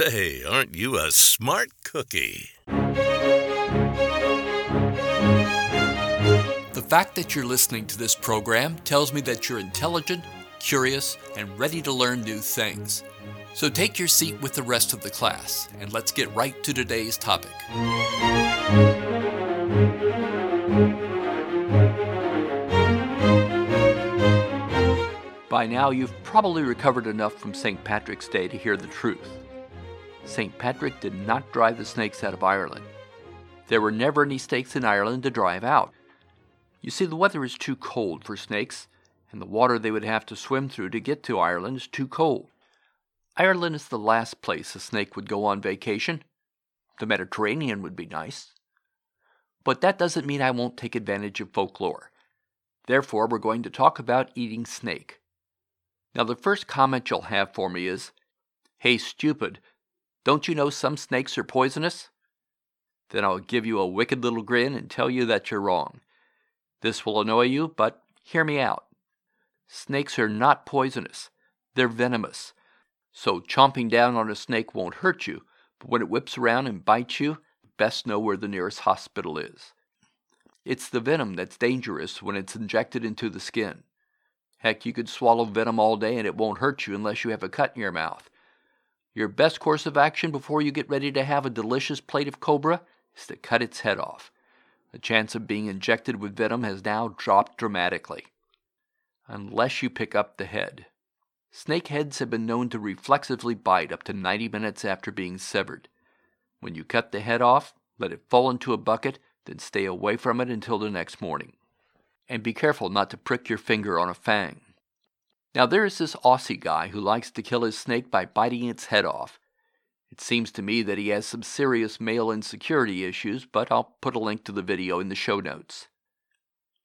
Say, aren't you a smart cookie? The fact that you're listening to this program tells me that you're intelligent, curious, and ready to learn new things. So take your seat with the rest of the class, and let's get right to today's topic. By now, you've probably recovered enough from St. Patrick's Day to hear the truth. St. Patrick did not drive the snakes out of Ireland. There were never any snakes in Ireland to drive out. You see, the weather is too cold for snakes, and the water they would have to swim through to get to Ireland is too cold. Ireland is the last place a snake would go on vacation. The Mediterranean would be nice. But that doesn't mean I won't take advantage of folklore. Therefore, we're going to talk about eating snake. Now, the first comment you'll have for me is Hey, stupid, don't you know some snakes are poisonous? Then I'll give you a wicked little grin and tell you that you're wrong. This will annoy you, but hear me out. Snakes are not poisonous, they're venomous. So chomping down on a snake won't hurt you, but when it whips around and bites you, best know where the nearest hospital is. It's the venom that's dangerous when it's injected into the skin. Heck, you could swallow venom all day and it won't hurt you unless you have a cut in your mouth. Your best course of action before you get ready to have a delicious plate of cobra is to cut its head off. The chance of being injected with venom has now dropped dramatically. Unless you pick up the head. Snake heads have been known to reflexively bite up to 90 minutes after being severed. When you cut the head off, let it fall into a bucket, then stay away from it until the next morning. And be careful not to prick your finger on a fang. Now, there is this Aussie guy who likes to kill his snake by biting its head off. It seems to me that he has some serious male insecurity issues, but I'll put a link to the video in the show notes.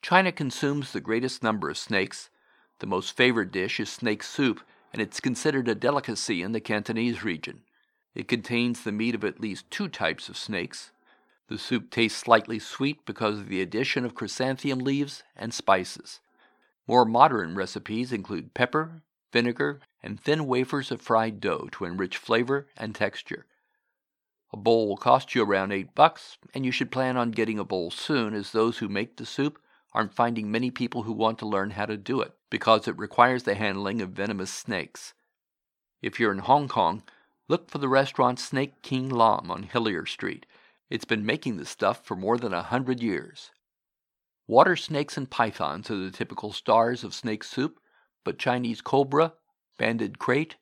China consumes the greatest number of snakes. The most favored dish is snake soup, and it's considered a delicacy in the Cantonese region. It contains the meat of at least two types of snakes. The soup tastes slightly sweet because of the addition of chrysanthemum leaves and spices. More modern recipes include pepper, vinegar, and thin wafers of fried dough to enrich flavor and texture. A bowl will cost you around 8 bucks, and you should plan on getting a bowl soon as those who make the soup aren't finding many people who want to learn how to do it because it requires the handling of venomous snakes. If you're in Hong Kong, look for the restaurant Snake King Lam on Hillier Street. It's been making the stuff for more than a hundred years. Water snakes and pythons are the typical stars of snake soup, but Chinese cobra, banded krait,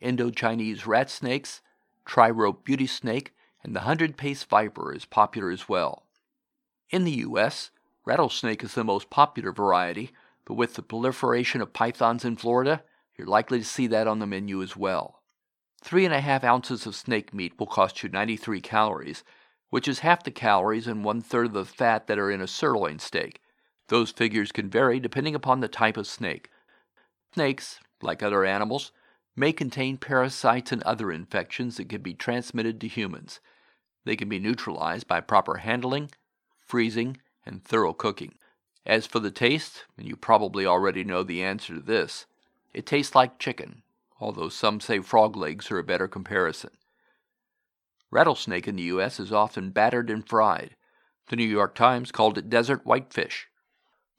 Indo Chinese rat snakes, tri rope beauty snake, and the hundred pace viper is popular as well. In the U.S., rattlesnake is the most popular variety, but with the proliferation of pythons in Florida, you're likely to see that on the menu as well. Three and a half ounces of snake meat will cost you 93 calories, which is half the calories and one third of the fat that are in a sirloin steak. Those figures can vary depending upon the type of snake. Snakes, like other animals, may contain parasites and other infections that can be transmitted to humans. They can be neutralized by proper handling, freezing, and thorough cooking. As for the taste, and you probably already know the answer to this, it tastes like chicken, although some say frog legs are a better comparison. Rattlesnake in the U.S. is often battered and fried. The New York Times called it desert whitefish.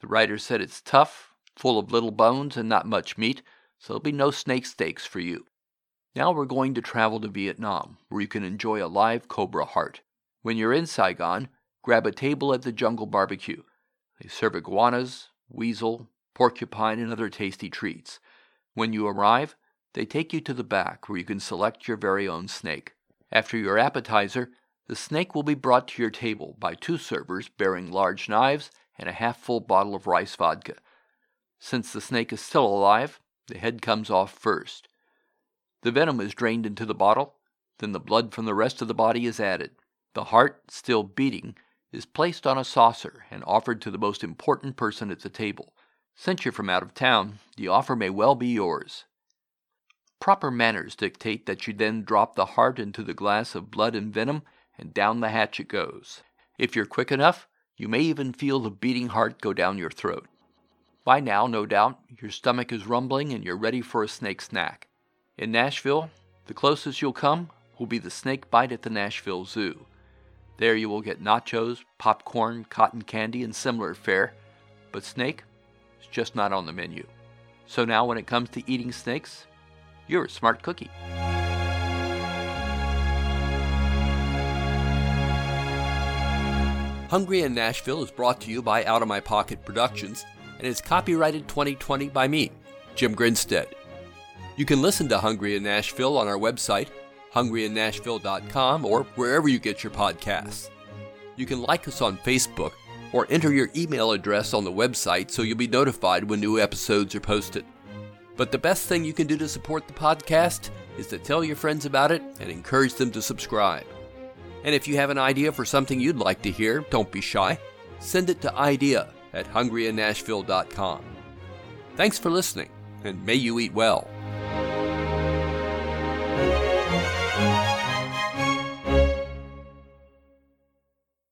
The writer said it's tough, full of little bones, and not much meat, so there'll be no snake steaks for you. Now we're going to travel to Vietnam, where you can enjoy a live cobra heart. When you're in Saigon, grab a table at the Jungle Barbecue. They serve iguanas, weasel, porcupine, and other tasty treats. When you arrive, they take you to the back where you can select your very own snake. After your appetizer, the snake will be brought to your table by two servers bearing large knives and a half full bottle of rice vodka. Since the snake is still alive, the head comes off first. The venom is drained into the bottle, then the blood from the rest of the body is added. The heart, still beating, is placed on a saucer and offered to the most important person at the table. Since you're from out of town, the offer may well be yours. Proper manners dictate that you then drop the heart into the glass of blood and venom, and down the hatch it goes. If you're quick enough, you may even feel the beating heart go down your throat. By now, no doubt, your stomach is rumbling and you're ready for a snake snack. In Nashville, the closest you'll come will be the Snake Bite at the Nashville Zoo. There you will get nachos, popcorn, cotton candy, and similar fare, but snake is just not on the menu. So now, when it comes to eating snakes, you're a smart cookie. Hungry in Nashville is brought to you by Out of My Pocket Productions and is copyrighted 2020 by me, Jim Grinstead. You can listen to Hungry in Nashville on our website, hungryinnashville.com, or wherever you get your podcasts. You can like us on Facebook or enter your email address on the website so you'll be notified when new episodes are posted. But the best thing you can do to support the podcast is to tell your friends about it and encourage them to subscribe. And if you have an idea for something you'd like to hear, don't be shy. Send it to idea at hungryinnashville.com. Thanks for listening, and may you eat well.